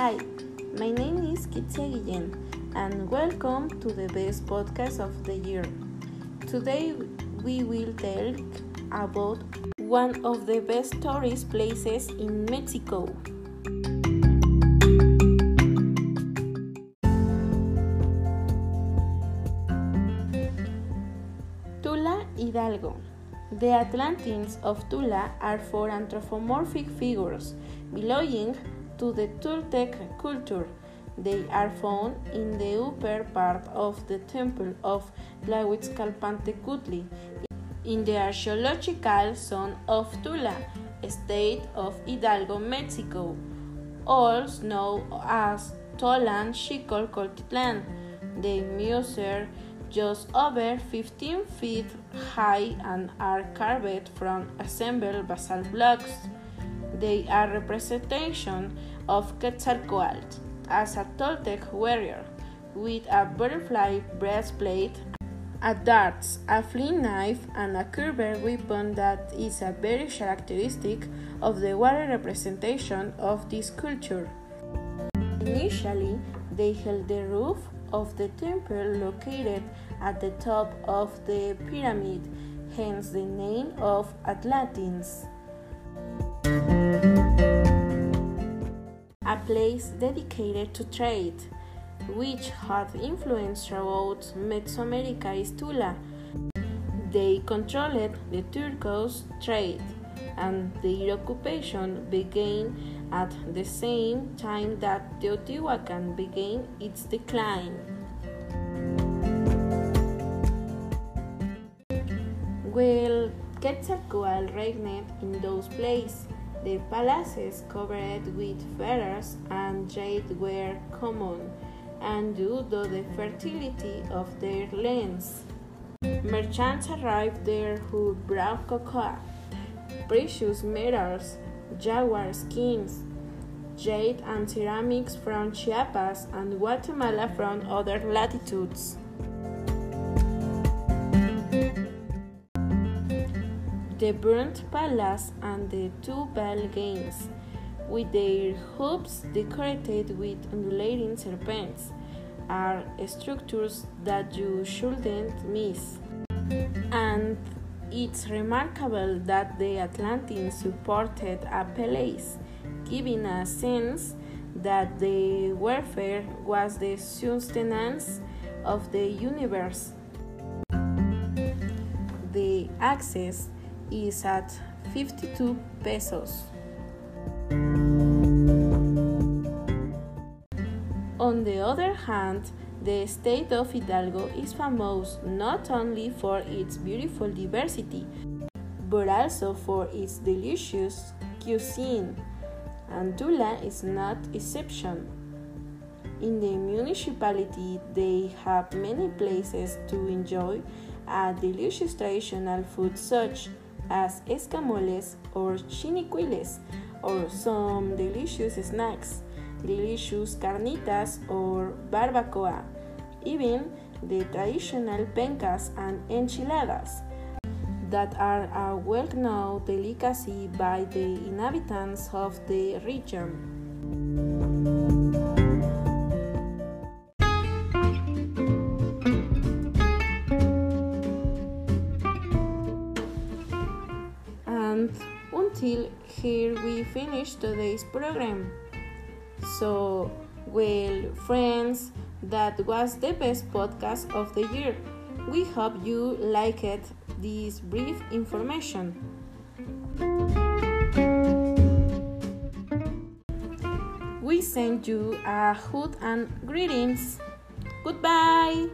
Hi, my name is Kitsia Guillen, and welcome to the best podcast of the year. Today we will tell about one of the best tourist places in Mexico. Tula Hidalgo. The Atlanteans of Tula are four anthropomorphic figures belonging to the Toltec culture. They are found in the upper part of the temple of Tlahuizcalpantecuhtli in the archaeological zone of Tula, state of Hidalgo, Mexico, also known as Tolan Xicolcoltitlan. They measure just over 15 feet high and are carved from assembled basalt blocks. They are representation of Quetzalcoatl as a Toltec warrior with a butterfly breastplate, a darts, a flint knife, and a curved weapon that is a very characteristic of the warrior representation of this culture. Initially, they held the roof of the temple located at the top of the pyramid, hence the name of Atlanteans. A place dedicated to trade, which had influence throughout Mesoamerica is Tula. They controlled the turquoise trade, and their occupation began at the same time that Teotihuacan began its decline. While Quetzalcoatl reigned in those places, the palaces covered with feathers and jade were common, and due to the fertility of their lands. Merchants arrived there who brought cocoa, precious metals, jaguar skins, jade and ceramics from Chiapas and Guatemala from other latitudes. The burnt palace and the two bell games, with their hoops decorated with undulating serpents, are structures that you shouldn't miss. And it's remarkable that the Atlanteans supported a palace, giving a sense that the warfare was the sustenance of the universe. The access is at 52 pesos. On the other hand, the state of Hidalgo is famous not only for its beautiful diversity, but also for its delicious cuisine, and Tula is not exception. In the municipality, they have many places to enjoy a delicious traditional food such as escamoles or chinicuiles, or some delicious snacks delicious carnitas or barbacoa, even the traditional pencas and enchiladas that are a well known delicacy by the inhabitants of the region. Until here we finish today's program. So, well, friends, that was the best podcast of the year. We hope you liked this brief information. We send you a hood and greetings. Goodbye.